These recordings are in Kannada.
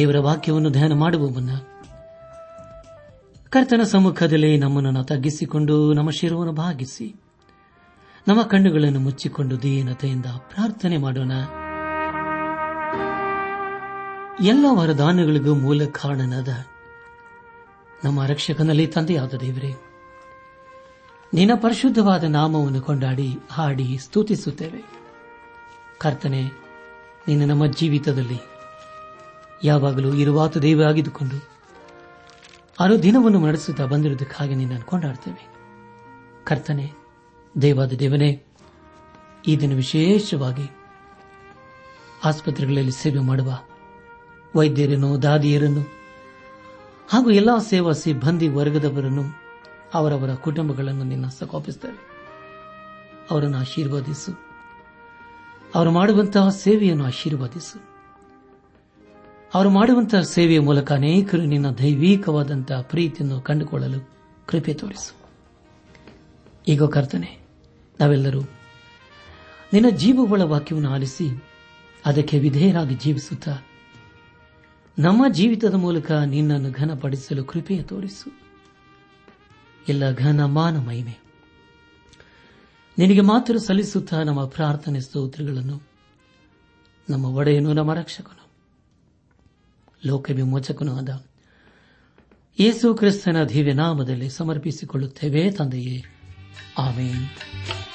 ದೇವರ ವಾಕ್ಯವನ್ನು ಧ್ಯಾನ ಮಾಡುವ ಮುನ್ನ ಕರ್ತನ ಸಮ್ಮುಖದಲ್ಲಿ ನಮ್ಮನ್ನು ತಗ್ಗಿಸಿಕೊಂಡು ನಮ್ಮ ಶಿರವನ್ನು ಭಾಗಿಸಿ ನಮ್ಮ ಕಣ್ಣುಗಳನ್ನು ಮುಚ್ಚಿಕೊಂಡು ದೀನತೆಯಿಂದ ಪ್ರಾರ್ಥನೆ ಮಾಡೋಣ. ಎಲ್ಲ ವರದಾನಗಳಿಗೂ ಮೂಲ ಕಾರಣನಾದ ನಮ್ಮ ರಕ್ಷಕನಲ್ಲಿ ತಂದೆಯಾದ ದೇವರೇ, ನಿನ್ನ ಪರಿಶುದ್ಧವಾದ ನಾಮವನ್ನು ಕೊಂಡಾಡಿ, ಹಾಡಿ, ಸ್ತುತಿಸುತ್ತೇವೆ. ಕರ್ತನೆ, ನಿನ್ನ ನಮ್ಮ ಜೀವಿತದಲ್ಲಿ ಯಾವಾಗಲೂ ಇರುವಾತ ದೇವ ಆಗಿದ್ದುಕೊಂಡು ಅನುದಿನವನ್ನು ನಡೆಸುತ್ತಾ ಬಂದಿರುವುದಕ್ಕಾಗಿ ನಿನ್ನನ್ನು ಕೊಂಡಾಡ್ತೇವೆ. ಕರ್ತನೆ ದೇವಾದ ದೇವನೇ, ಈ ದಿನ ವಿಶೇಷವಾಗಿ ಆಸ್ಪತ್ರೆಗಳಲ್ಲಿ ಸೇವೆ ಮಾಡುವ ವೈದ್ಯರನ್ನು, ದಾದಿಯರನ್ನು ಹಾಗೂ ಎಲ್ಲಾ ಸೇವಾ ಸಿಬ್ಬಂದಿ ವರ್ಗದವರನ್ನು ಅವರವರ ಕುಟುಂಬಗಳನ್ನು ನಿನ್ನ ಸಕೋಪಿಸುತ್ತೇವೆ ಅವರನ್ನು ಆಶೀರ್ವದಿಸು. ಅವರು ಮಾಡುವಂತಹ ಸೇವೆಯನ್ನು ಆಶೀರ್ವದಿಸು. ಅವರು ಮಾಡುವಂತಹ ಸೇವೆಯ ಮೂಲಕ ಅನೇಕರು ನಿನ್ನ ದೈವಿಕವಾದಂತಹ ಪ್ರೀತಿಯನ್ನು ಕಂಡುಕೊಳ್ಳಲು ಕೃಪೆ ತೋರಿಸು. ಈಗ ಕರ್ತನೆ, ನಾವೆಲ್ಲರೂ ನಿನ್ನ ಜೀವಗಳ ವಾಕ್ಯವನ್ನು ಆಲಿಸಿ ಅದಕ್ಕೆ ವಿಧೇಯರಾಗಿ ಜೀವಿಸುತ್ತಾ ನಮ್ಮ ಜೀವಿತದ ಮೂಲಕ ನಿನ್ನನ್ನು ಘನಪಡಿಸಲು ಕೃಪೆಯ ತೋರಿಸು. ಎಲ್ಲ ಘನ ಮಾನ ಮಹಿಮೆ. ನಿನಗೆ ಮಾತ್ರ ಸಲ್ಲಿಸುತ್ತಾ ನಮ್ಮ ಪ್ರಾರ್ಥನೆ ಸ್ತೋತ್ರಗಳನ್ನು ನಮ್ಮ ಒಡೆಯನು ನಮ್ಮ ರಕ್ಷಕನು. ಲೋಕ ವಿಮೋಚಕನೂ ಆದ ಯೇಸು ಕ್ರಿಸ್ತನ ದಿವ್ಯನಾಮದಲ್ಲಿ ಸಮರ್ಪಿಸಿಕೊಳ್ಳುತ್ತೇವೆ ತಂದೆಯೇ. ಆಮೇನ್.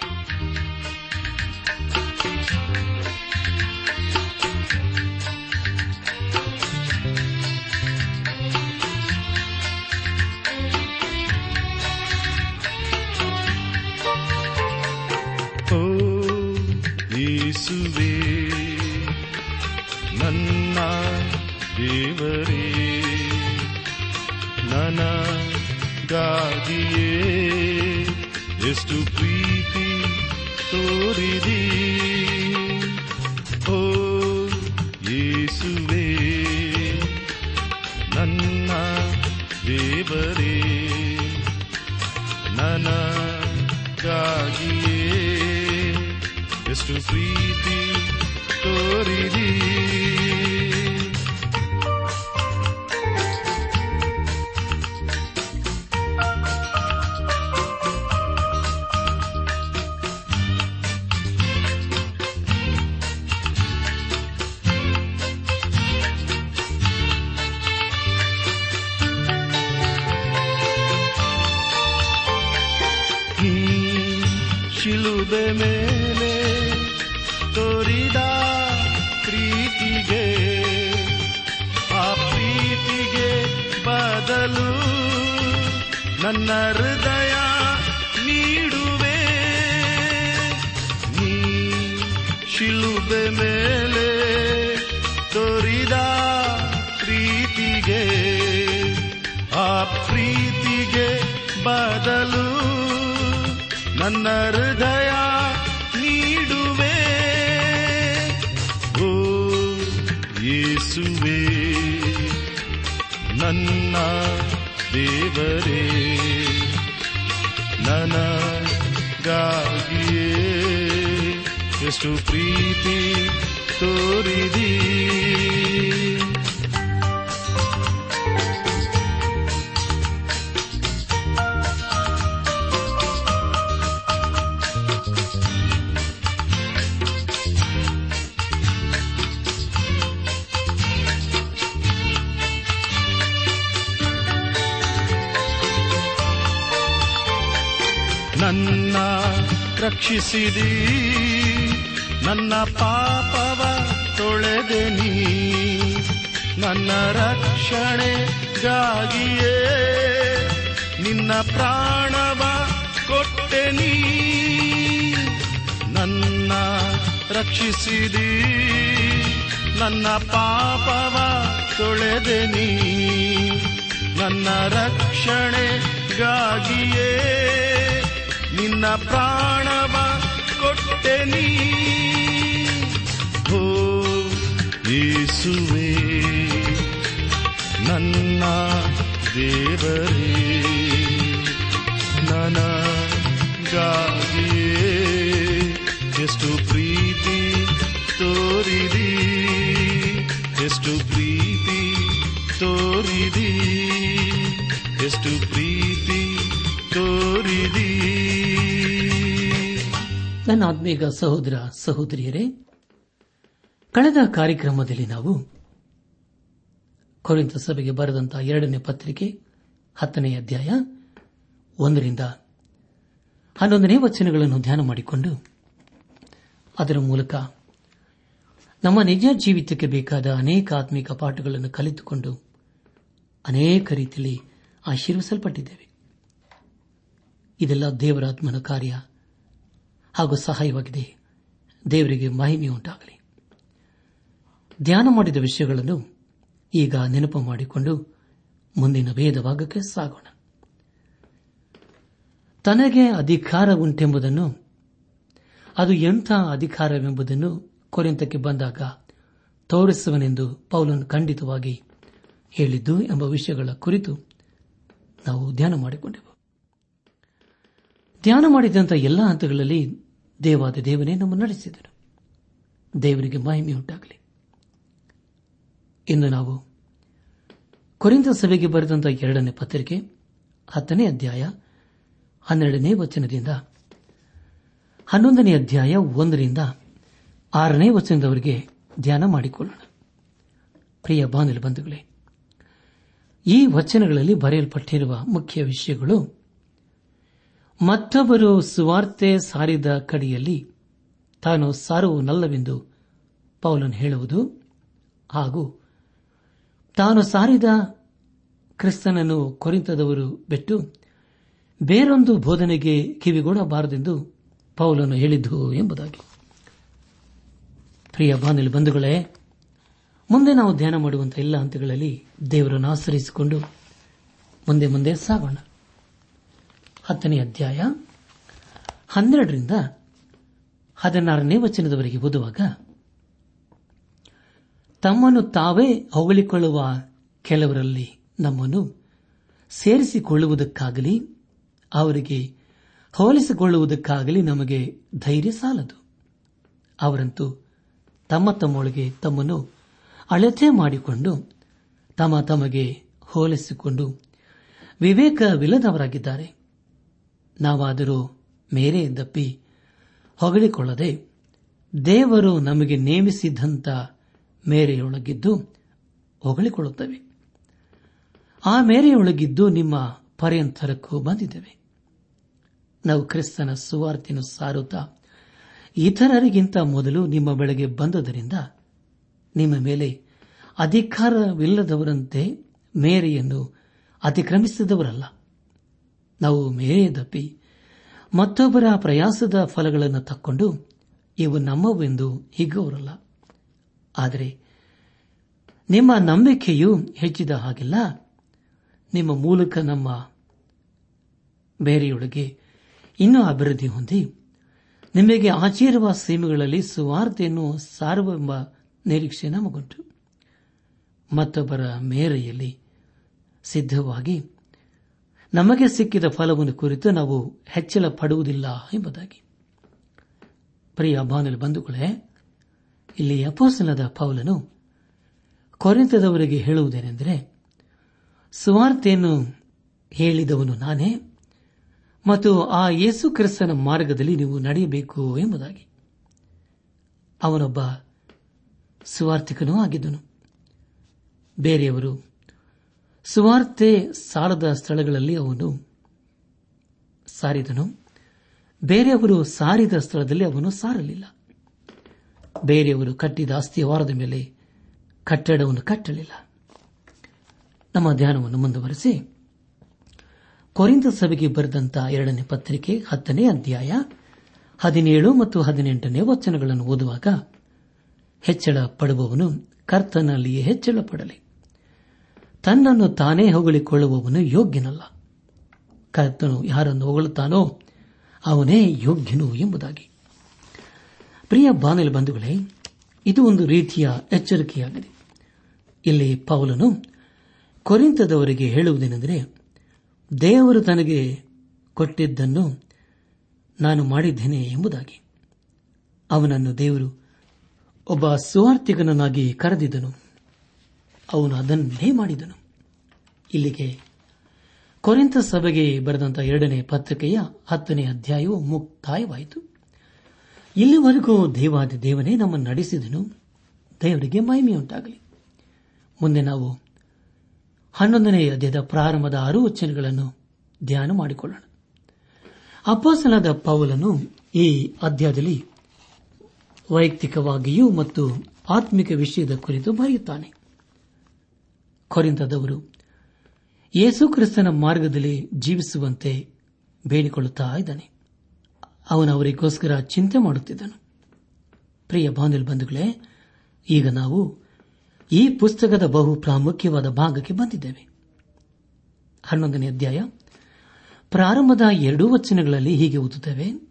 ನನಗಾಗಿಯೇ ಎಷ್ಟು ಪ್ರೀತಿ ತೋರಿದಿ. ಓ ಯೇಸುವೆ ನನ್ನ ದೇವರೇ ನನಗಾಗಿಯೇ ಎಷ್ಟು ಪ್ರೀತಿ ತೋರಿದಿ. ಬದಲು ನನ್ನ ಹೃದಯ ನೀಡುವೆ. ಓ ಯೇಸುವೆ ನನ್ನ ದೇವರೇ ನನಗಾಗಿಯೇ ಎಷ್ಟು ಪ್ರೀತಿ ತೋರಿದಿ. ರಕ್ಷಿಸಿದಿ. ನನ್ನ ಪಾಪವ ತೊಳೆದೆ ನೀ. ನನ್ನ ರಕ್ಷಣೆಗಾಗಿಯೇ ನಿನ್ನ ಪ್ರಾಣವ ಕೊಟ್ಟೆ ನೀ. ನನ್ನ ರಕ್ಷಿಸಿದಿ. ನನ್ನ ಪಾಪವ ತೊಳೆದೆ ನೀ. ನನ್ನ ರಕ್ಷಣೆಗಾಗಿಯೇ ನಿನ್ನ ಪ್ರಾಣವ ಕೊಟ್ಟೆ ನೀ. ಯೇಸುವೆ ನನ್ನ ದೇವರೇ, ನನಗಾಗಿಯೇ ಎಷ್ಟು ಪ್ರೀತಿ ತೋರಿದಿ, ಎಷ್ಟು ಪ್ರೀತಿ ತೋರಿದಿ, ಎಷ್ಟು ಪ್ರೀತಿ ನನ್ನ ಆತ್ಮೀಗ ಸಹೋದರ ಸಹೋದರಿಯರೇ, ಕಳೆದ ಕಾರ್ಯಕ್ರಮದಲ್ಲಿ ನಾವು ಕೊರಿಂತ ಸಭೆಗೆ ಬರೆದಂತಹ ಎರಡನೇ ಪತ್ರಿಕೆ, ಹತ್ತನೇ ಅಧ್ಯಾಯ, ಒಂದರಿಂದ ಹನ್ನೊಂದನೇ ವಚನಗಳನ್ನು ಧ್ಯಾನ ಮಾಡಿಕೊಂಡು ಅದರ ಮೂಲಕ ನಮ್ಮ ನಿಜ ಜೀವಿತಕ್ಕೆ ಬೇಕಾದ ಅನೇಕ ಆತ್ಮಿಕ ಪಾಠಗಳನ್ನು ಕಲಿತುಕೊಂಡು ಅನೇಕ ರೀತಿಯಲ್ಲಿ ಆಶೀರ್ವಿಸಲ್ಪಟ್ಟಿದ್ದೇವೆ. ಇದೆಲ್ಲ ದೇವರಾತ್ಮನ ಕಾರ್ಯ. ಹಾಗೂ ಸಹಾಯವಾಗಿದೆ ದೇವರಿಗೆ ಮಹಿಮೆ ಉಂಟಾಗಲಿ. ಧ್ಯಾನ ಮಾಡಿದ ವಿಷಯಗಳನ್ನು ಈಗ ನೆನಪು ಮಾಡಿಕೊಂಡು ಮುಂದಿನ ಭೇದ ಭಾಗಕ್ಕೆ ಸಾಗೋಣ. ತನಗೆ ಅಧಿಕಾರ ಉಂಟೆಂಬುದನ್ನು, ಅದು ಎಂಥ ಅಧಿಕಾರವೆಂಬುದನ್ನು ಕೊರೆಂತಕ್ಕೆ ಬಂದಾಗ ತೋರಿಸುವನೆಂದು ಪೌಲನ್ ಖಂಡಿತವಾಗಿ ಹೇಳಿದ್ದು ಎಂಬ ವಿಷಯಗಳ ಕುರಿತು ನಾವು ಧ್ಯಾನ ಮಾಡಿಕೊಂಡೆವು ಧ್ಯಾನ ಮಾಡಿದಂಥ ಎಲ್ಲ ಹಂತಗಳಲ್ಲಿ ದೇವಾದ ದೇವನೇ ನಮ್ಮ ನಡೆಸಿದನು ದೇವರಿಗೆ ಮಹಿಮೆಯುಂಟಾಗಲಿ ಇಂದು ನಾವು ಕೊರಿಂದ ಸಭೆಗೆ ಬರೆದಂತಹ ಎರಡನೇ ಪತ್ರಿಕೆ, ಹತ್ತನೇ ಅಧ್ಯಾಯ, ಹನ್ನೆರಡನೇ ವಚನದಿಂದ, ಹನ್ನೊಂದನೇ ಅಧ್ಯಾಯ ಒಂದರಿಂದ ಆರನೇ ವಚನದವರಿಗೆ ಧ್ಯಾನ ಮಾಡಿಕೊಳ್ಳೋಣ. ಪ್ರಿಯ ಬಾಂಧವ ಬಂಧುಗಳೇ, ಈ ವಚನಗಳಲ್ಲಿ ಬರೆಯಲ್ಪಟ್ಟಿರುವ ಮುಖ್ಯ ವಿಷಯಗಳು ಮತ್ತೊಬ್ಬರು ಸುವಾರ್ತೆ ಸಾರಿದ ಕಡೆಯಲ್ಲಿ ತಾನು ಸಾರುವನಲ್ಲವೆಂದು ಪೌಲನ್ ಹೇಳುವುದು. ಹಾಗೂ ತಾನು ಸಾರಿದ ಕ್ರಿಸ್ತನನ್ನು ಕೊರಿತದವರು ಬಿಟ್ಟು ಬೇರೊಂದು ಬೋಧನೆಗೆ ಕಿವಿಗೊಡಬಾರದೆಂದು ಪೌಲನು ಹೇಳಿದ್ದು ಎಂಬುದಾಗಿ. ಪ್ರಿಯ ಬಾನಲಿ ಬಂಧುಗಳೇ, ಮುಂದೆ ನಾವು ಧ್ಯಾನ ಮಾಡುವಂತಹ ಎಲ್ಲ ಹಂತಗಳಲ್ಲಿ ದೇವರನ್ನು ಆಶ್ರಯಿಸಿಕೊಂಡು ಮುಂದೆ ಮುಂದೆ ಸಾಗೋಣ. ಹತ್ತನೇ ಅಧ್ಯಾಯ ಹನ್ನೆರಡರಿಂದ ಹದಿನಾರನೇ ವಚನದವರೆಗೆ ಓದುವಾಗ, ತಮ್ಮನ್ನು ತಾವೇ ಹೊಗಳಿಕೊಳ್ಳುವ ಕೆಲವರಲ್ಲಿ ನಮ್ಮನ್ನು ಸೇರಿಸಿಕೊಳ್ಳುವುದಕ್ಕಾಗಲಿ, ಅವರಿಗೆ ಹೋಲಿಸಿಕೊಳ್ಳುವುದಕ್ಕಾಗಲಿ ನಮಗೆ ಧೈರ್ಯ ಸಾಲದು. ಅವರಂತೂ ತಮ್ಮ ತಮ್ಮೊಳಗೆ ತಮ್ಮನ್ನು ಅಳತೆ ಮಾಡಿಕೊಂಡು ತಮ್ಮ ತಮಗೆ ಹೋಲಿಸಿಕೊಂಡು ವಿವೇಕವಿಲ್ಲದವರಾಗಿದ್ದಾರೆ. ನಾವಾದರೂ ಮೇರೆ ದಪ್ಪಿ ಹೊಗಳಿಕೊಳ್ಳದೆ ದೇವರು ನಮಗೆ ನೇಮಿಸಿದ್ದಂಥ ಮೇರೆಯೊಳಗಿದ್ದು ಹೊಗಳಿಕೊಳ್ಳುತ್ತವೆ. ಆ ಮೇರೆಯೊಳಗಿದ್ದು ನಿಮ್ಮ ಪರ್ಯಂತರಕ್ಕೂ ಬಂದಿದ್ದೇವೆ. ನಾವು ಕ್ರಿಸ್ತನ ಸುವಾರ್ತೆಯನ್ನು ಸಾರುತ್ತಾ ಇತರರಿಗಿಂತ ಮೊದಲು ನಿಮ್ಮ ಬೆಳೆಗೆ ಬಂದದರಿಂದ ನಿಮ್ಮ ಮೇಲೆ ಅಧಿಕಾರವಿಲ್ಲದವರಂತೆ ಮೇರೆಯನ್ನು ಅತಿಕ್ರಮಿಸಿದವರಲ್ಲ. ನಾವು ಮೇರೆ ದಪ್ಪಿ ಮತ್ತೊಬ್ಬರ ಪ್ರಯಾಸದ ಫಲಗಳನ್ನು ತಕ್ಕೊಂಡು ಇವು ನಮ್ಮವೆಂದು ಹಿಗ್ಗುವರಲ್ಲ ಆದರೆ ನಿಮ್ಮ ನಂಬಿಕೆಯು ಹೆಚ್ಚಿದ ಹಾಗಿಲ್ಲ. ನಿಮ್ಮ ಮೂಲಕ ನಮ್ಮ ಬೇರೆಯೊಳಗೆ ಇನ್ನೂ ಅಭಿವೃದ್ಧಿ ಹೊಂದಿ ನಿಮಗೆ ಆಚೀರುವ ಸೀಮೆಗಳಲ್ಲಿ ಸುವಾರ್ತೆಯನ್ನು ಸಾರುವೆಂಬ ನಿರೀಕ್ಷೆ ನಮಗುಂಟು. ಮತ್ತೊಬ್ಬರ ಮೇರೆಯಲ್ಲಿ ಸಿದ್ಧವಾಗಿ ನಮಗೆ ಸಿಕ್ಕಿದ ಫಲವನ್ನು ಕುರಿತು ನಾವು ಹೆಚ್ಚಳ ಪಡುವುದಿಲ್ಲ ಎಂಬುದಾಗಿ. ಪ್ರಿಯ ಬಾನಲ್ ಬಂಧುಗಳೇ, ಇಲ್ಲಿ ಅಪೋಸನದ ಪೌಲನು ಕೊರೆತದವರಿಗೆ ಹೇಳುವುದೇನೆಂದರೆ, ಸುವಾರ್ತೆಯನ್ನು ಹೇಳಿದವನು ನಾನೇ ಮತ್ತು ಆ ಯೇಸು ಕ್ರಿಸ್ತನ ಮಾರ್ಗದಲ್ಲಿ ನೀವು ನಡೆಯಬೇಕು ಎಂಬುದಾಗಿ. ಅವನೊಬ್ಬ ಸುವಾರ್ಥಿಕನೂ ಆಗಿದ್ದನು. ಬೇರೆಯವರು ಸುವಾರ್ತೆ ಸಾಲದ ಸ್ಥಳಗಳಲ್ಲಿ ಅವನು ಸಾರಿದನು. ಬೇರೆಯವರು ಸಾರಿದ ಸ್ಥಳದಲ್ಲಿ ಅವನು ಸಾರಲಿಲ್ಲ. ಬೇರೆಯವರು ಕಟ್ಟಿದ ವಾರದ ಮೇಲೆ ಕಟ್ಟಡವನ್ನು ಕಟ್ಟಲಿಲ್ಲ. ನಮ್ಮ ಧ್ಯಾನವನ್ನು ಮುಂದುವರೆಸಿ. ಕೊರಿಂದ ಸಭೆಗೆ ಬರೆದಂತಹ ಎರಡನೇ ಪತ್ರಿಕೆ ಹತ್ತನೇ ಅಧ್ಯಾಯ ಹದಿನೇಳು ಮತ್ತು ಹದಿನೆಂಟನೇ ವಚನಗಳನ್ನು ಓದುವಾಗ ಹೆಚ್ಚಳ ಪಡುವವನು ಕರ್ತನಲ್ಲಿಯೇ ಹೆಚ್ಚಳ ಪಡಲಿ ತನ್ನನ್ನು ತಾನೇ ಹೊಗಳಿಕೊಳ್ಳುವವನು ಯೋಗ್ಯನಲ್ಲ. ಕರ್ತನು ಯಾರನ್ನು ಹೊಗಳುತ್ತಾನೋ ಅವನೇ ಯೋಗ್ಯನು ಎಂಬುದಾಗಿ. ಪ್ರಿಯ ಬಾನಲಿ ಬಂಧುಗಳೇ, ಇದು ಒಂದು ರೀತಿಯ ಎಚ್ಚರಿಕೆಯಾಗಿದೆ. ಇಲ್ಲಿ ಪೌಲನು ಕೊರಿಂತದವರಿಗೆ ಹೇಳುವುದೇನೆಂದರೆ, ದೇವರು ತನಗೆ ಕೊಟ್ಟಿದ್ದನ್ನು ನಾನು ಮಾಡಿದ್ದೇನೆ ಎಂಬುದಾಗಿ. ಅವನನ್ನು ದೇವರು ಒಬ್ಬ ಸುವಾರ್ಥಿಕನನ್ನಾಗಿ ಕರೆದಿದ್ದನು. ಅವನು ಅದನ್ನೇ ಮಾಡಿದನು. ಇಲ್ಲಿಗೆ ಕೊರೆಂತ ಸಭೆಗೆ ಬರೆದಂತಹ ಎರಡನೇ ಪತ್ರಿಕೆಯ ಹತ್ತನೇ ಅಧ್ಯಾಯವು ಮುಕ್ತಾಯವಾಯಿತು. ಇಲ್ಲಿವರೆಗೂ ದೇವಾದಿ ದೇವನೇ ನಮ್ಮನ್ನು ನಡೆಸಿದನು. ದೇವರಿಗೆ ಮಹಿಮೆಯುಂಟಾಗಲಿ. ಮುಂದೆ ನಾವು ಹನ್ನೊಂದನೇ ಅಧ್ಯಾಯದ ಪ್ರಾರಂಭದ ಆರು ವಚನಗಳನ್ನು ಧ್ಯಾನ ಮಾಡಿಕೊಳ್ಳೋಣ. ಅಪ್ಪಾಸನಾದ ಪೌಲನು ಈ ಅಧ್ಯಾಯದಲ್ಲಿ ವೈಯಕ್ತಿಕವಾಗಿಯೂ ಮತ್ತು ಆತ್ಮಿಕ ವಿಷಯದ ಕುರಿತು ಬರೆಯುತ್ತಾನೆ. ಕೊರಿಂತದವರು ಯೇಸುಕ್ರಿಸ್ತನ ಮಾರ್ಗದಲ್ಲಿ ಜೀವಿಸುವಂತೆ ಬೇಡಿಕೊಳ್ಳುತ್ತಾ ಇದ್ದಾನೆ. ಅವನು ಅವರಿಗೋಸ್ಕರ ಚಿಂತೆ ಮಾಡುತ್ತಿದ್ದನು. ಪ್ರಿಯ ಬಂಧುಗಳೇ, ಈಗ ನಾವು ಈ ಪುಸ್ತಕದ ಬಹು ಪ್ರಾಮುಖ್ಯವಾದ ಭಾಗಕ್ಕೆ ಬಂದಿದ್ದೇವೆ. ಹನ್ನೊಂದನೇ ಅಧ್ಯಾಯ. ಪ್ರಾರಂಭದ ಎರಡೂ ವಚನಗಳಲ್ಲಿ ಹೀಗೆ ಓದುತ್ತೇವೆ.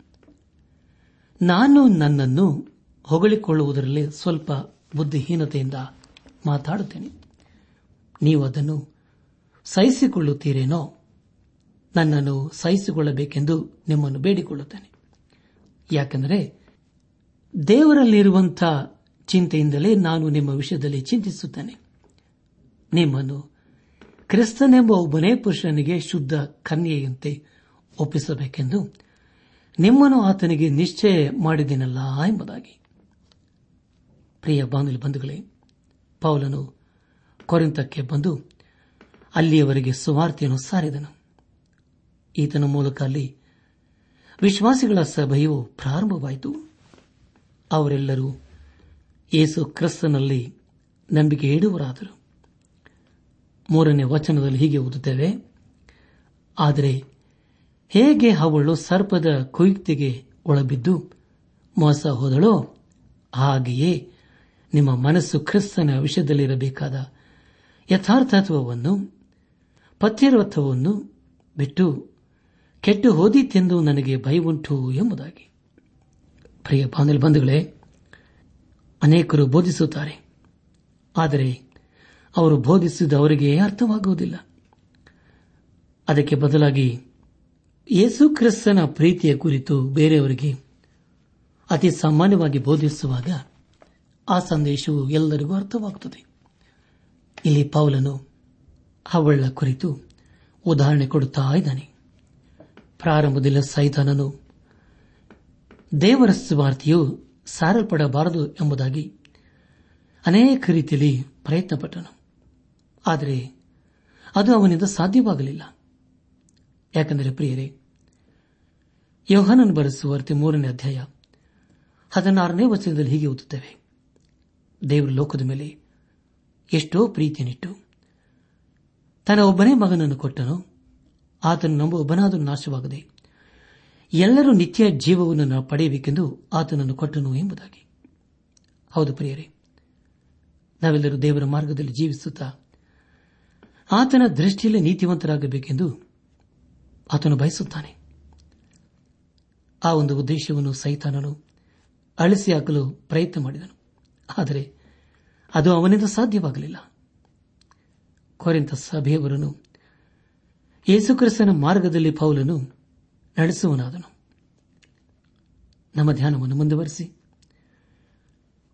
ನಾನು ನನ್ನನ್ನು ಹೊಗಳಿಕೊಳ್ಳುವುದರಲ್ಲಿ ಸ್ವಲ್ಪ ಬುದ್ಧಿಹೀನತೆಯಿಂದ ಮಾತಾಡುತ್ತೇನೆ. ನೀವು ಅದನ್ನು ಸಹಿಸಿಕೊಳ್ಳುತ್ತೀರೇನೋ ನನ್ನನ್ನು ಸಹಿಸಿಕೊಳ್ಳಬೇಕೆಂದು ನಿಮ್ಮನ್ನು ಬೇಡಿಕೊಳ್ಳುತ್ತೇನೆ. ಯಾಕೆಂದರೆ ದೇವರಲ್ಲಿರುವಂತಹ ಚಿಂತೆಯಿಂದಲೇ ನಾನು ನಿಮ್ಮ ವಿಷಯದಲ್ಲಿ ಚಿಂತಿಸುತ್ತೇನೆ. ನಿಮ್ಮನ್ನು ಕ್ರಿಸ್ತನೆಂಬ ಒಬ್ಬನೇ ಪುರುಷನಿಗೆ ಶುದ್ಧ ಕನ್ಯೆಯಂತೆ ಒಪ್ಪಿಸಬೇಕೆಂದು ನಿಮ್ಮನ್ನು ಆತನಿಗೆ ನಿಶ್ಚಯ ಮಾಡಿದ್ದೇನಲ್ಲ ಎಂಬುದಾಗಿ. ಪ್ರಿಯ ಬಾಂಧವ್ಯ ಬಂಧುಗಳೇ, ಪೌಲನು ಕೊರಿಂತಕ್ಕೆ ಬಂದು ಅಲ್ಲಿಯವರೆಗೆ ಸುವಾರ್ತೆಯನ್ನು ಸಾರಿದನು. ಈತನ ಮೂಲಕ ಅಲ್ಲಿ ವಿಶ್ವಾಸಿಗಳ ಸಭೆಯು ಪ್ರಾರಂಭವಾಯಿತು. ಅವರೆಲ್ಲರೂ ಯೇಸು ಕ್ರಿಸ್ತನಲ್ಲಿ ನಂಬಿಕೆ ಇಡುವರಾದರು ಮೂರನೇ ವಚನದಲ್ಲಿ ಹೀಗೆ ಓದುತ್ತೇವೆ, ಆದರೆ ಹೇಗೆ ಅವಳು ಸರ್ಪದ ಕುಯುಕ್ತಿಗೆ ಒಳಬಿದ್ದು ಮೋಸ ಹೋದಳೋ ಹಾಗೆಯೇ ನಿಮ್ಮ ಮನಸ್ಸು ಕ್ರಿಸ್ತನ ವಿಷಯದಲ್ಲಿರಬೇಕಾದ ಯಥಾರ್ಥತ್ವವನ್ನು ಪಥ್ಯರತ್ವವನ್ನು ಬಿಟ್ಟು ಕೆಟ್ಟು ಹೋದಿತ್ತೆಂದು ನನಗೆ ಭಯವುಂಟು ಎಂಬುದಾಗಿ. ಪ್ರಿಯ ಬಂಧುಗಳೇ, ಅನೇಕರು ಬೋಧಿಸುತ್ತಾರೆ. ಆದರೆ ಅವರು ಬೋಧಿಸಿದ ಅವರಿಗೆ ಅರ್ಥವಾಗುವುದಿಲ್ಲ. ಅದಕ್ಕೆ ಬದಲಾಗಿ ಯೇಸು ಕ್ರಿಸ್ತನ ಪ್ರೀತಿಯ ಕುರಿತು ಬೇರೆಯವರಿಗೆ ಅತಿ ಸಾಮಾನ್ಯವಾಗಿ ಬೋಧಿಸುವಾಗ ಆ ಸಂದೇಶವು ಎಲ್ಲರಿಗೂ ಅರ್ಥವಾಗುತ್ತದೆ. ಇಲ್ಲಿ ಪೌಲನು ಅವಳ ಕುರಿತು ಉದಾಹರಣೆ ಕೊಡುತ್ತಾ ಇದ್ದಾನೆ. ಪ್ರಾರಂಭದಲ್ಲಿ ಸೈತಾನನು, ದೇವರ ಸ್ವಾರ್ಥಿಯು ಸಾರಲ್ಪಡಬಾರದು ಎಂಬುದಾಗಿ ಅನೇಕ ರೀತಿಯಲ್ಲಿ ಪ್ರಯತ್ನಪಟ್ಟನು. ಆದರೆ ಅದು ಅವನಿಂದ ಸಾಧ್ಯವಾಗಲಿಲ್ಲ. ಯಾಕೆಂದರೆ ಪ್ರಿಯರೇ, ಯೋಹನನ್ ಬರೆಸುವಾರ್ತೆ ಮೂರನೇ ಅಧ್ಯಾಯ ಹದಿನಾರನೇ ವಚನದಲ್ಲಿ ಹೀಗೆ ಓದುತ್ತೇವೆ. ದೇವರ ಲೋಕದ ಮೇಲೆ ಎಷ್ಟೋ ಪ್ರೀತಿಯನ್ನಿಟ್ಟು. ತನ್ನ ಒಬ್ಬನೇ ಮಗನನ್ನು ಕೊಟ್ಟನು. ಆತನು ನಮ್ಮ ಒಬ್ಬನಾದರೂ ನಾಶವಾಗದೆ ಎಲ್ಲರೂ ನಿತ್ಯ ಜೀವವನ್ನು ಪಡೆಯಬೇಕೆಂದು ಆತನನ್ನು ಕೊಟ್ಟನು ಎಂಬುದಾಗಿ. ಹೌದು ಪ್ರಿಯರೇ, ನಾವೆಲ್ಲರೂ ದೇವರ ಮಾರ್ಗದಲ್ಲಿ ಜೀವಿಸುತ್ತಾ ಆತನ ದೃಷ್ಟಿಯಲ್ಲಿ ನೀತಿವಂತರಾಗಬೇಕೆಂದು ಆತನು ಬಯಸುತ್ತಾನೆ. ಆ ಒಂದು ಉದ್ದೇಶವನ್ನು ಸೈತಾನನು ಅಳಿಸಿ ಹಾಕಲು ಪ್ರಯತ್ನ ಮಾಡಿದನು. ಆದರೆ ಅದು ಅವನಿಂದ ಸಾಧ್ಯವಾಗಲಿಲ್ಲ. ಕೊರೆಂತ ಸಭೆಯವರನ್ನು, ಯೇಸುಕ್ರಿಸ್ತನ ಮಾರ್ಗದಲ್ಲಿ ಪೌಲನು ನಡೆಸುವನಾದನು ನಮ್ಮ ಧ್ಯಾನವನ್ನು ಮುಂದುವರೆಸಿ.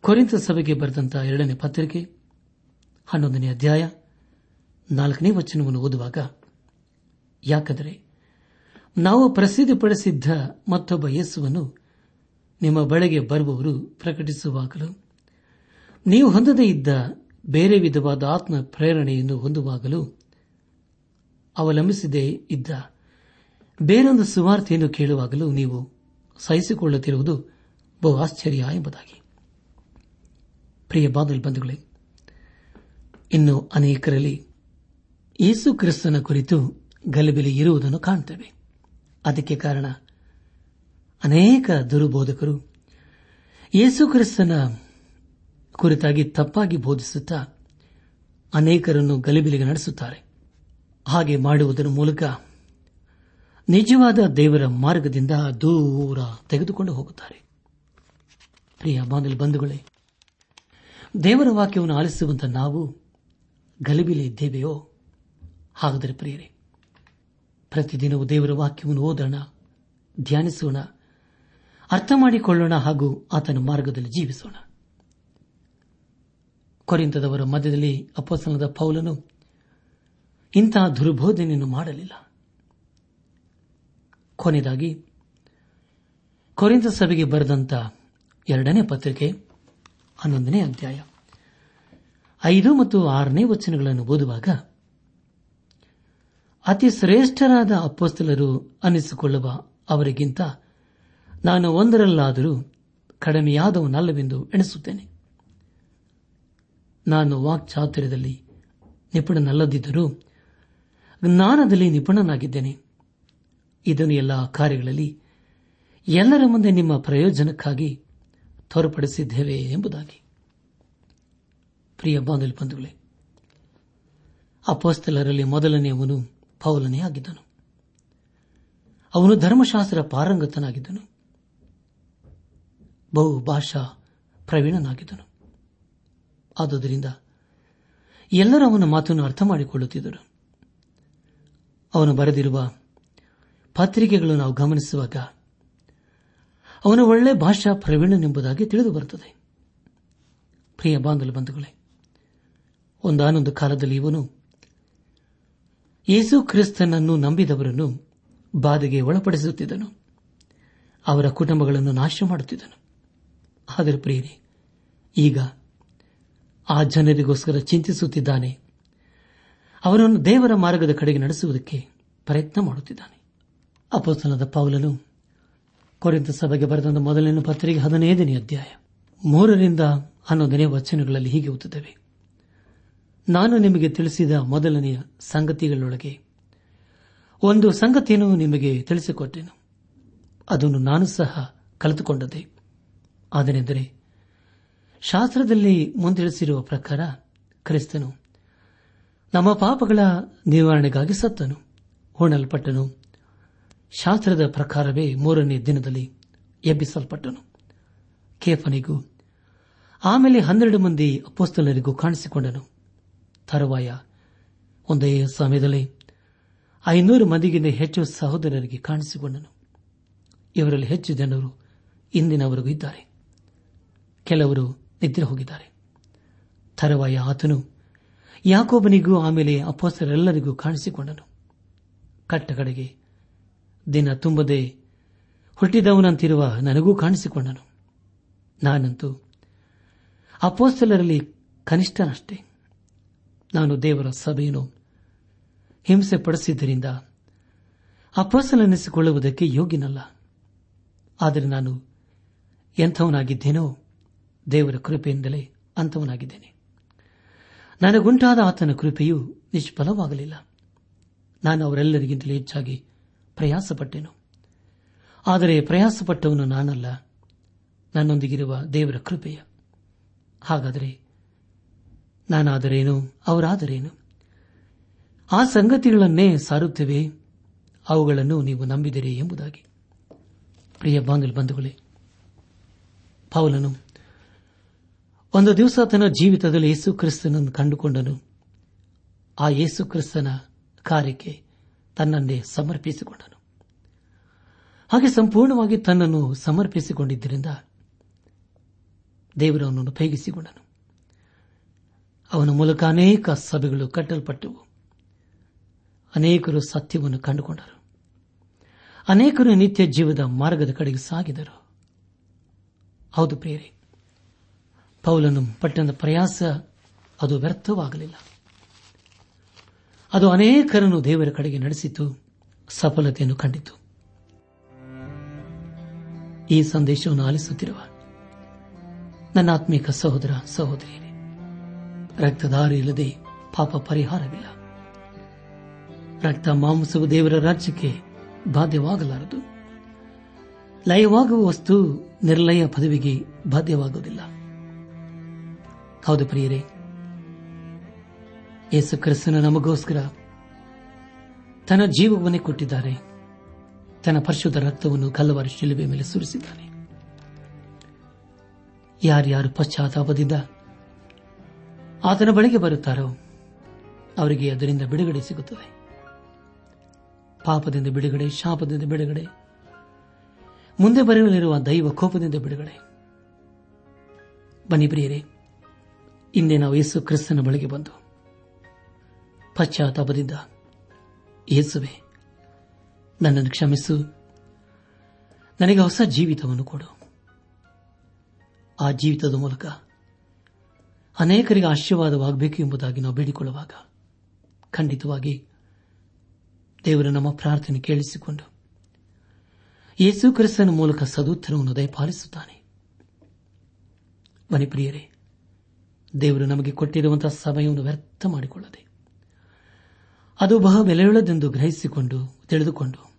ಕೊರೆಂತ ಸಭೆಗೆ ಬರೆದಂತಹ ಎರಡನೇ ಪತ್ರಿಕೆ, ಹನ್ನೊಂದನೇ ಅಧ್ಯಾಯ, ನಾಲ್ಕನೇ ವಚನವನ್ನು ಓದುವಾಗ, ಯಾಕಂದರೆ ನಾವು ಪ್ರಸಿದ್ಧಪಡಿಸಿದ್ದ ಮತ್ತೊಬ್ಬ ಯೇಸುವನ್ನು ನಿಮ್ಮ ಬಳಿಗೆ ಬರುವವರು ಪ್ರಕಟಿಸುವಾಗಲೂ ನೀವು ಹೊಂದದೇ ಇದ್ದ ಬೇರೆ ವಿಧವಾದ ಆತ್ಮ ಪ್ರೇರಣೆಯನ್ನು ಹೊಂದುವಾಗಲೂ ಅವಲಂಬಿಸದೇ ಇದ್ದ ಬೇರೊಂದು ಸುವಾರ್ತೆಯನ್ನು ಕೇಳುವಾಗಲೂ ನೀವು ಸಹಿಸಿಕೊಳ್ಳುತ್ತಿರುವುದು ಬಹು ಆಶ್ಚರ್ಯ ಎಂಬುದಾಗಿ. ಪ್ರಿಯ ಬಂಧುಗಳೇ, ಇನ್ನು ಅನೇಕರಲ್ಲಿ ಯೇಸು ಕ್ರಿಸ್ತನ ಕುರಿತು ಗಲಿಬಿಲಿ ಇರುವುದನ್ನು ಕಾಣುತ್ತೇವೆ. ಅದಕ್ಕೆ ಕಾರಣ ಅನೇಕ ದುರುಬೋಧಕರು ಯೇಸು ಕ್ರಿಸ್ತನ ಕುರಿತಾಗಿ ತಪ್ಪಾಗಿ ಬೋಧಿಸುತ್ತಾ ಅನೇಕರನ್ನು ಗಲಿಬಿಲಿಗೆ ನಡೆಸುತ್ತಾರೆ. ಹಾಗೆ ಮಾಡುವುದರ ಮೂಲಕ ನಿಜವಾದ ದೇವರ ಮಾರ್ಗದಿಂದ ದೂರ ತೆಗೆದುಕೊಂಡು ಹೋಗುತ್ತಾರೆ. ಪ್ರಿಯ ಬಾಂಗಲ್ ಬಂಧುಗಳೇ, ದೇವರ ವಾಕ್ಯವನ್ನು ಆಲಿಸುವಂತ ನಾವು ಗಲಿಬಿಲಿ ಇದ್ದೇವೆಯೋ? ಹಾಗಾದರೆ ಪ್ರಿಯರೇ, ಪ್ರತಿದಿನವೂ ದೇವರ ವಾಕ್ಯವನ್ನು ಓದೋಣ, ಧ್ಯಾನಿಸೋಣ, ಅರ್ಥ ಮಾಡಿಕೊಳ್ಳೋಣ ಹಾಗೂ ಆತನ ಮಾರ್ಗದಲ್ಲಿ ಜೀವಿಸೋಣ. ಕೊರಿಂತದವರ ಮಧ್ಯದಲ್ಲಿ ಅಪ್ಪಸನದ ಪೌಲನು ಇಂತಹ ದುರ್ಬೋಧನೆಯನ್ನು ಮಾಡಲಿಲ್ಲ. ಕೊನೆಯದಾಗಿ ಕೊರಿಂತ ಸಭೆಗೆ ಬರೆದಂತ ಎರಡನೇ ಪತ್ರಿಕೆ ಹನ್ನೊಂದನೇ ಅಧ್ಯಾಯ ಐದು ಮತ್ತು ಆರನೇ ವಚನಗಳನ್ನು ಓದುವಾಗ, ಅತಿ ಶ್ರೇಷ್ಠರಾದ ಅಪ್ಪಸ್ತಲರು ಅನ್ನಿಸಿಕೊಳ್ಳುವ ಅವರಿಗಿಂತ ನಾನು ಒಂದರಲ್ಲಾದರೂ ಕಡಿಮೆಯಾದವನಲ್ಲವೆಂದು ಎಣಿಸುತ್ತೇನೆ. ನಾನು ವಾಕ್ಚಾತುರ್ಯದಲ್ಲಿ ನಿಪುಣನಲ್ಲದಿದ್ದರೂ ಜ್ಞಾನದಲ್ಲಿ ನಿಪುಣನಾಗಿದ್ದೇನೆ. ಇದನ್ನು ಎಲ್ಲ ಕಾರ್ಯಗಳಲ್ಲಿ ಎಲ್ಲರ ಮುಂದೆ ನಿಮ್ಮ ಪ್ರಯೋಜನಕ್ಕಾಗಿ ತೋರ್ಪಡಿಸಿದ್ದೇವೆ ಎಂಬುದಾಗಿ. ಪ್ರಿಯ ಬಾಂಧವ್ಯ ಬಂಧುಗಳೇ, ಅಪೋಸ್ತಲರಲ್ಲಿ ಮೊದಲನೆಯವನು ಪೌಲನೇ ಆಗಿದ್ದನು. ಅವನು ಧರ್ಮಶಾಸ್ತ್ರ ಪಾರಂಗತನಾಗಿದ್ದನು. ಬಹುಭಾಷಾ ಪ್ರವೀಣನಾಗಿದ್ದನು. ಆದುದರಿಂದ ಎಲ್ಲರೂ ಅವನ ಮಾತನ್ನು ಅರ್ಥ ಮಾಡಿಕೊಳ್ಳುತ್ತಿದ್ದರು. ಅವನು ಬರೆದಿರುವ ಪತ್ರಿಕೆಗಳು ನಾವು ಗಮನಿಸುವಾಗ ಅವನು ಒಳ್ಳೆ ಭಾಷಾ ಪ್ರವೀಣನೆಂಬುದಾಗಿ ತಿಳಿದು ಬರುತ್ತದೆ ಪ್ರಿಯ ಬಾಂಧವ ಬಂಧುಗಳೇ, ಒಂದಾನೊಂದು ಕಾಲದಲ್ಲಿ ಇವನು ಯೇಸು ಕ್ರಿಸ್ತನನ್ನು ನಂಬಿದವರನ್ನು ಬಾಧೆಗೆ ಒಳಪಡಿಸುತ್ತಿದ್ದನು. ಅವರ ಕುಟುಂಬಗಳನ್ನು ನಾಶ ಮಾಡುತ್ತಿದ್ದನು ಆದರೆ ಪ್ರಿಯರಿ, ಈಗ ಆ ಜನರಿಗೋಸ್ಕರ ಚಿಂತಿಸುತ್ತಿದ್ದಾನೆ. ಅವರನ್ನು ದೇವರ ಮಾರ್ಗದ ಕಡೆಗೆ ನಡೆಸುವುದಕ್ಕೆ ಪ್ರಯತ್ನ ಮಾಡುತ್ತಿದ್ದಾನೆ. ಅಪೋಸ್ತನದ ಪೌಲನು ಕೊರೆಂತ ಸಭೆಗೆ ಬರೆದ ಮೊದಲನೇ ಪತ್ರಿಕೆ ಹದಿನೈದನೇ ಅಧ್ಯಾಯ ಮೂರರಿಂದ ಹನ್ನೊಂದನೇ ವಚನಗಳಲ್ಲಿ ಹೀಗೆ ಓದುತ್ತವೆ. ನಾನು ನಿಮಗೆ ತಿಳಿಸಿದ ಮೊದಲನೆಯ ಸಂಗತಿಗಳೊಳಗೆ ಒಂದು ಸಂಗತಿಯನ್ನು ನಿಮಗೆ ತಿಳಿಸಿಕೊಟ್ಟೆನು. ಅದನ್ನು ನಾನು ಸಹ ಕಲಿತುಕೊಂಡದೆ ಅದನೆಂದರೆ ಶಾಸ್ತ್ರದಲ್ಲಿ ಮುಂದಿಳಿಸಿರುವ ಪ್ರಕಾರ ಕ್ರಿಸ್ತನು ನಮ್ಮ ಪಾಪಗಳ ನಿವಾರಣೆಗಾಗಿ ಸತ್ತನು, ಹೊಣಲ್ಪಟ್ಟನು. ಶಾಸ್ತ್ರದ ಪ್ರಕಾರವೇ ಮೂರನೇ ದಿನದಲ್ಲಿ ಎಬ್ಬಿಸಲ್ಪಟ್ಟನು. ಕೇಫನಿಗೂ, ಆಮೇಲೆ ಹನ್ನೆರಡು ಮಂದಿ ಅಪೋಸ್ತಲರಿಗೂ ಕಾಣಿಸಿಕೊಂಡನು. ತರುವಾಯ, ಒಂದೇ ಸಮಯದಲ್ಲಿ ಐನೂರು ಮಂದಿಗಿಂತ ಹೆಚ್ಚು ಸಹೋದರರಿಗೆ ಕಾಣಿಸಿಕೊಂಡನು. ಇವರಲ್ಲಿ ಹೆಚ್ಚು ಜನರು ಇಂದಿನವರೆಗೂ ಇದ್ದಾರೆ. ಕೆಲವರು ನಿದ್ರೆ ಹೋಗಿದ್ದಾರೆ. ತರುವಾಯ ಆತನು ಯಾಕೋಬನಿಗೂ ಆಮೇಲೆ ಅಪ್ಪಸರೆಲ್ಲರಿಗೂ ಕಾಣಿಸಿಕೊಂಡನು. ಕಟ್ಟಕಡೆಗೆ ದಿನ ತುಂಬದೆ ಹುಟ್ಟಿದವನಂತಿರುವ ನನಗೂ ಕಾಣಿಸಿಕೊಂಡನು. ನಾನಂತೂ ಅಪೋಸ್ತಲರಲ್ಲಿ ಕನಿಷ್ಠನಷ್ಟೇ. ನಾನು ದೇವರ ಸಭೆಯನ್ನು ಹಿಂಸೆ ಪಡಿಸಿದ್ದರಿಂದ ಅಪೋಸಲನೆನಿಸಿಕೊಳ್ಳುವುದಕ್ಕೆ ಯೋಗ್ಯನಲ್ಲ. ಆದರೆ ನಾನು ಎಂಥವನಾಗಿದ್ದೇನೋ ದೇವರ ಕೃಪೆಯಿಂದಲೇ ಅಂತವನಾಗಿದ್ದೇನೆ. ನನಗುಂಟಾದ ಆತನ ಕೃಪೆಯು ನಿಷ್ಫಲವಾಗಲಿಲ್ಲ. ನಾನು ಅವರೆಲ್ಲರಿಗಿಂತಲೂ ಹೆಚ್ಚಾಗಿ ಪ್ರಯಾಸಪಟ್ಟೆನು. ಆದರೆ ಪ್ರಯಾಸಪಟ್ಟವನು ನಾನಲ್ಲ, ನನ್ನೊಂದಿಗಿರುವ ದೇವರ ಕೃಪೆಯ. ಹಾಗಾದರೆ ನಾನಾದರೇನು, ಅವರಾದರೇನು? ಆ ಸಂಗತಿಗಳನ್ನೇ ಸಾರುತ್ತೇವೆ, ಅವುಗಳನ್ನು ನೀವು ನಂಬಿದಿರಿ ಎಂಬುದಾಗಿ. ಪ್ರಿಯ ಬಾಂಗಲ್ ಬಂಧುಗಳೇ, ಪೌಲನು ಒಂದು ದಿವಸ ತನ್ನ ಜೀವಿತದಲ್ಲಿ ಯೇಸು ಕ್ರಿಸ್ತನನ್ನು ಕಂಡುಕೊಂಡನು. ಆ ಯೇಸು ಕ್ರಿಸ್ತನ ಕಾರ್ಯಕ್ಕೆ ತನ್ನನ್ನೇ ಸಮರ್ಪಿಸಿಕೊಂಡನು. ಹಾಗೆ ಸಂಪೂರ್ಣವಾಗಿ ತನ್ನನ್ನು ಸಮರ್ಪಿಸಿಕೊಂಡಿದ್ದರಿಂದ ದೇವರು ಉಪಯೋಗಿಸಿಕೊಂಡನು ಅವನ ಮೂಲಕ ಅನೇಕ ಸಭೆಗಳು ಕಟ್ಟಲ್ಪಟ್ಟವು. ಅನೇಕರು ಸತ್ಯವನ್ನು ಕಂಡುಕೊಂಡರು. ಅನೇಕರು ನಿತ್ಯ ಜೀವದ ಮಾರ್ಗದ ಕಡೆಗೆ ಸಾಗಿದರು. ಹೌದು ಪ್ರೇರೆ ಪೌಲನು ಪಟ್ಟಣದ ಪ್ರಯಾಸ ಅದು ವ್ಯರ್ಥವಾಗಲಿಲ್ಲ. ಅದು ಅನೇಕರನ್ನು ದೇವರ ಕಡೆಗೆ ನಡೆಸಿತು, ಸಫಲತೆಯನ್ನು ಕಂಡಿತು. ಈ ಸಂದೇಶವನ್ನು ಆಲಿಸುತ್ತಿರುವ ನನ್ನ ಆತ್ಮಿಕ ಸಹೋದರ, ಸಹೋದರಿಯರೇ ರಕ್ತದಾರಿ ಇಲ್ಲದೆ ಪಾಪ ಪರಿಹಾರವಿಲ್ಲ. ರಕ್ತ ಮಾಂಸವು ದೇವರ ರಾಜ್ಯಕ್ಕೆ ಬಾಧ್ಯವಾಗಲಾರದು. ಲಯವಾಗುವ ವಸ್ತು ನಿರ್ಲಯ ಪದವಿಗೆ ಬಾಧ್ಯವಾಗುವುದಿಲ್ಲ. ಹೌದು ಪ್ರಿಯರೇ. ಯೇಸು ಕ್ರಿಸ್ತನ ನಮಗೋಸ್ಕರ ತನ್ನ ಜೀವವನ್ನೇ ಕೊಟ್ಟಿದ್ದಾರೆ. ತನ್ನ ಪರಿಶುದ್ಧ ರಕ್ತವನ್ನು ಕಲ್ಲವಾರು ಶಿಲುಬೆ ಮೇಲೆ ಸುರಿಸಿದ್ದಾನೆ. ಯಾರ್ಯಾರು ಪಶ್ಚಾತ್ತಾಪದಿಂದ ಆತನ ಬಳಿಗೆ ಬರುತ್ತಾರೋ ಅವರಿಗೆ ಅದರಿಂದ ಬಿಡುಗಡೆ ಸಿಗುತ್ತದೆ. ಪಾಪದಿಂದ ಬಿಡುಗಡೆ, ಶಾಪದಿಂದ ಬಿಡುಗಡೆ, ಮುಂದೆ ಬರಲಿರುವ ದೈವ ಕೋಪದಿಂದ ಬಿಡುಗಡೆ. ಬನ್ನಿ ಪ್ರಿಯರೇ. ಇಂದೇ ನಾವು ಯೇಸು ಕ್ರಿಸ್ತನ ಬಳಿಗೆ ಬಂದು ಪಶ್ಚಾತ್ತಾಪದಿಂದ, ಯೇಸುವೆ, ನನ್ನನ್ನು ಕ್ಷಮಿಸು. ನನಗೆ ಹೊಸ ಜೀವಿತವನ್ನು ಕೊಡು. ಆ ಜೀವಿತದ ಮೂಲಕ ಅನೇಕರಿಗೆ ಆಶೀರ್ವಾದವಾಗಬೇಕು ಎಂಬುದಾಗಿ ನಾವು ಬೇಡಿಕೊಳ್ಳುವಾಗ ಖಂಡಿತವಾಗಿ ದೇವರು ನಮ್ಮ ಪ್ರಾರ್ಥನೆ ಕೇಳಿಸಿಕೊಂಡು ಯೇಸು ಕ್ರಿಸ್ತನ ಮೂಲಕ ಸದೂತ್ತರವನ್ನು ದಯಪಾಲಿಸುತ್ತಾನೆ. ಮನೆಪ್ರಿಯರೇ ದೇವರು ನಮಗೆ ಕೊಟ್ಟಿರುವಂತಹ ಸಮಯವನ್ನು ವ್ಯರ್ಥ ಮಾಡಿಕೊಳ್ಳದೆ. ಅದು ಬಹು ಬೆಲೆಯುಳ್ಳದೆಂದು ಗ್ರಹಿಸಿಕೊಂಡು, ತಿಳಿದುಕೊಂಡು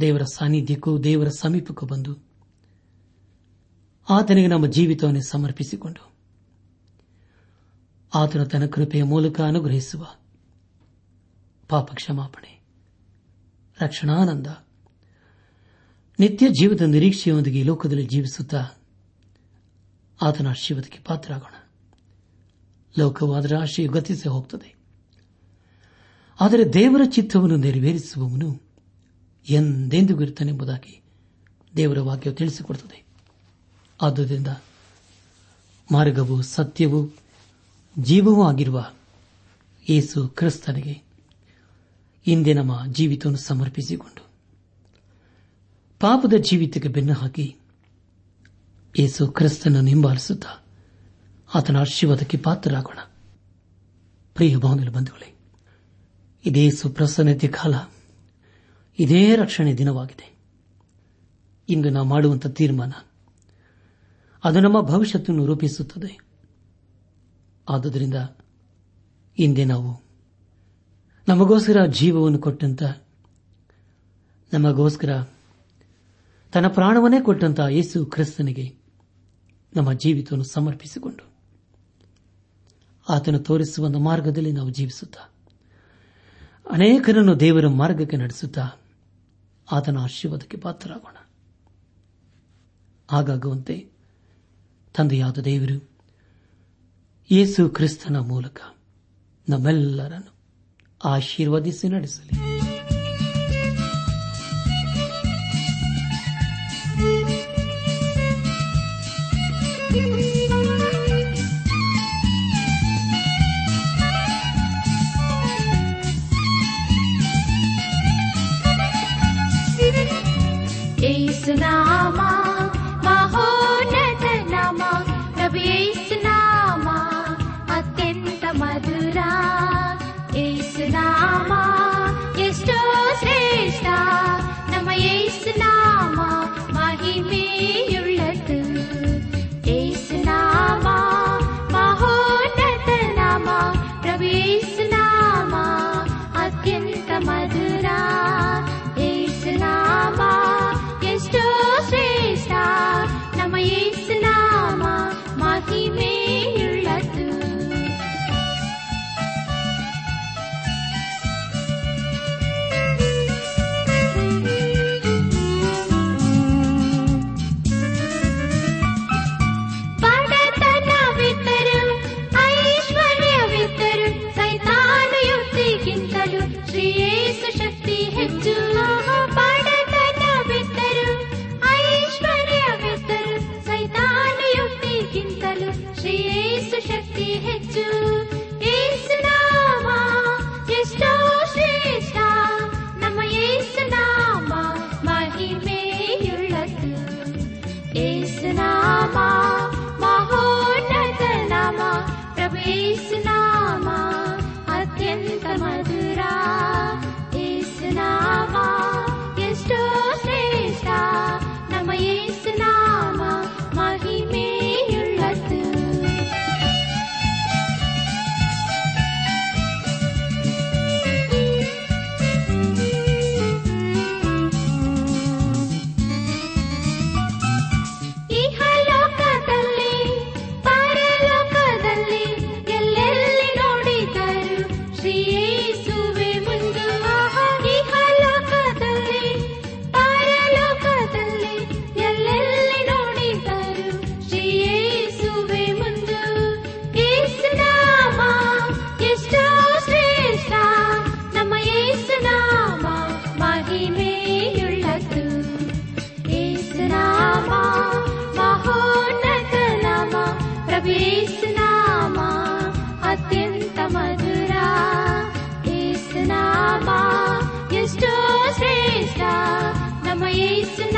ದೇವರ ಸಾನ್ನಿಧ್ಯಕ್ಕೂ ದೇವರ ಸಮೀಪಕ್ಕೂ ಬಂದು ಆತನಿಗೆ ನಮ್ಮ ಜೀವಿತವನ್ನು ಸಮರ್ಪಿಸಿಕೊಂಡು ಆತನ ತನ್ನ ಕೃಪೆಯ ಮೂಲಕ ಅನುಗ್ರಹಿಸುವ ಪಾಪ ಕ್ಷಮಾಪಣೆ ರಕ್ಷಣಾನಂದ, ನಿತ್ಯ ಜೀವದ ನಿರೀಕ್ಷೆಯೊಂದಿಗೆ ಲೋಕದಲ್ಲಿ ಜೀವಿಸುತ್ತಾ ಆತನ ಆಶೀರ್ವಾದಕ್ಕೆ ಪಾತ್ರರಾಗೋಣ. ಲೋಕವಾದ ಅದರ ಆಶೆಯು ಗತಿಸಿ ಹೋಗ್ತದೆ. ಆದರೆ ದೇವರ ಚಿತ್ತವನ್ನು ನೆರವೇರಿಸುವವನು ಎಂದೆಂದಿಗೂ ಇರುತ್ತಾನೆಂಬುದಾಗಿ ದೇವರ ವಾಕ್ಯವು ತಿಳಿಸಿಕೊಡುತ್ತದೆ. ಆದ್ದರಿಂದ ಮಾರ್ಗವು ಸತ್ಯವೂ ಜೀವವೂ ಆಗಿರುವ ಯೇಸು ಕ್ರಿಸ್ತನಿಗೆ ಹಿಂದೆ ನಮ್ಮ ಜೀವಿತವನ್ನು ಸಮರ್ಪಿಸಿಕೊಂಡು ಪಾಪದ ಜೀವಿತಕ್ಕೆ ಬೆನ್ನು ಹಾಕಿ ಯೇಸು ಕ್ರಿಸ್ತನನ್ನು ಹಿಂಬಾಲಿಸುತ್ತಾ ಆತನ ಆಶೀರ್ವಾದಕ್ಕೆ ಪಾತ್ರರಾಗೋಣ. ಪ್ರಿಯ ಬಾಂಧವ ಬಂಧುಗಳೇ, ಇದೇ ಸುಪ್ರಸನ್ನತೆ ಕಾಲ. ಇದೇ ರಕ್ಷಣೆ ದಿನವಾಗಿದೆ. ಇಂದು ನಾವು ಮಾಡುವಂತಹ ತೀರ್ಮಾನ, ಅದು ನಮ್ಮ ಭವಿಷ್ಯತನ್ನು ರೂಪಿಸುತ್ತದೆ. ಆದುದರಿಂದ ಹಿಂದೆ ನಾವು ನಮಗೋಸ್ಕರ ಜೀವವನ್ನು ಕೊಟ್ಟಂತ, ನಮಗೋಸ್ಕರ ತನ್ನ ಪ್ರಾಣವನ್ನೇ ಕೊಟ್ಟಂತ ಯೇಸು ಕ್ರಿಸ್ತನಿಗೆ ನಮ್ಮ ಜೀವಿತವನ್ನು ಸಮರ್ಪಿಸಿಕೊಂಡು ಆತನು ತೋರಿಸುವ ಮಾರ್ಗದಲ್ಲಿ ನಾವು ಜೀವಿಸುತ್ತಾ, ಅನೇಕರನ್ನು ದೇವರ ಮಾರ್ಗಕ್ಕೆ ನಡೆಸುತ್ತಾ ಆತನ ಆಶೀರ್ವಾದಕ್ಕೆ ಪಾತ್ರರಾಗೋಣ. ಹಾಗಾಗುವಂತೆ ತಂದೆಯಾದ ದೇವರು ಯೇಸು ಕ್ರಿಸ್ತನ ಮೂಲಕ ನಮ್ಮೆಲ್ಲರನ್ನು ಆಶೀರ್ವದಿಸಿ ನಡೆಸಲಿ. समये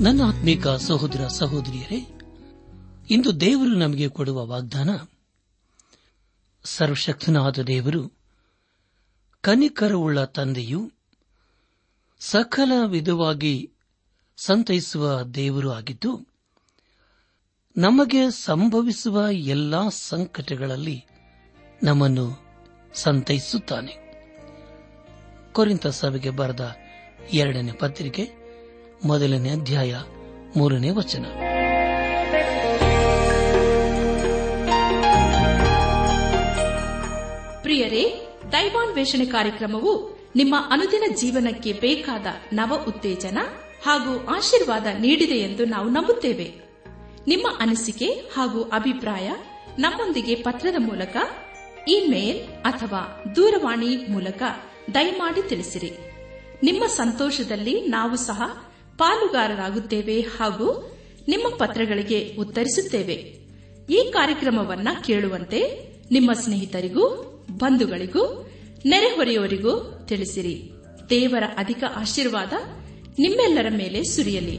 ನನ್ನ ಆತ್ಮೀಕ ಸಹೋದರ ಸಹೋದರಿಯರೇ, ಇಂದು ದೇವರು ನಮಗೆ ಕೊಡುವ ವಾಗ್ದಾನ, ಸರ್ವಶಕ್ತನಾದ ದೇವರು, ಕನಿಕರವುಳ್ಳ ತಂದೆಯು ಸಕಲ ವಿಧವಾಗಿ ಸಂತೈಸುವ ದೇವರು ಆಗಿದ್ದು ನಮಗೆ ಸಂಭವಿಸುವ ಎಲ್ಲಾ ಸಂಕಟಗಳಲ್ಲಿ ನಮ್ಮನ್ನು ಸಂತೈಸುತ್ತಾನೆ. ಕೊರಿಂತ ಸಭೆಗೆ ಬರೆದ ಎರಡನೇ ಪತ್ರಿಕೆ, ಮೊದಲನೇ ಅಧ್ಯಾಯ, ಮೂರನೇ ವಚನ. ಪ್ರಿಯರೇ, ದೈವಾನ್ವೇಷಣೆ ಕಾರ್ಯಕ್ರಮವು ನಿಮ್ಮ ಅನುದಿನ ಜೀವನಕ್ಕೆ ಬೇಕಾದ ನವ ಉತ್ತೇಜನ ಹಾಗೂ ಆಶೀರ್ವಾದ ನೀಡಿದೆ ಎಂದು ನಾವು ನಂಬುತ್ತೇವೆ. ನಿಮ್ಮ ಅನಿಸಿಕೆ ಹಾಗೂ ಅಭಿಪ್ರಾಯ ನಮ್ಮೊಂದಿಗೆ ಪತ್ರದ ಮೂಲಕ ಇಮೇಲ್ ಅಥವಾ ದೂರವಾಣಿ ಮೂಲಕ ದಯಮಾಡಿ ತಿಳಿಸಿರಿ. ನಿಮ್ಮ ಸಂತೋಷದಲ್ಲಿ ನಾವು ಸಹ ಪಾಲುಗಾರರಾಗುತ್ತೇವೆ ಹಾಗೂ ನಿಮ್ಮ ಪತ್ರಗಳಿಗೆ ಉತ್ತರಿಸುತ್ತೇವೆ. ಈ ಕಾರ್ಯಕ್ರಮವನ್ನ ಕೇಳುವಂತೆ ನಿಮ್ಮ ಸ್ನೇಹಿತರಿಗೂ, ಬಂಧುಗಳಿಗೂ, ನೆರೆಹೊರೆಯವರಿಗೂ ತಿಳಿಸಿರಿ. ದೇವರ ಅಧಿಕ ಆಶೀರ್ವಾದ ನಿಮ್ಮೆಲ್ಲರ ಮೇಲೆ ಸುರಿಯಲಿ.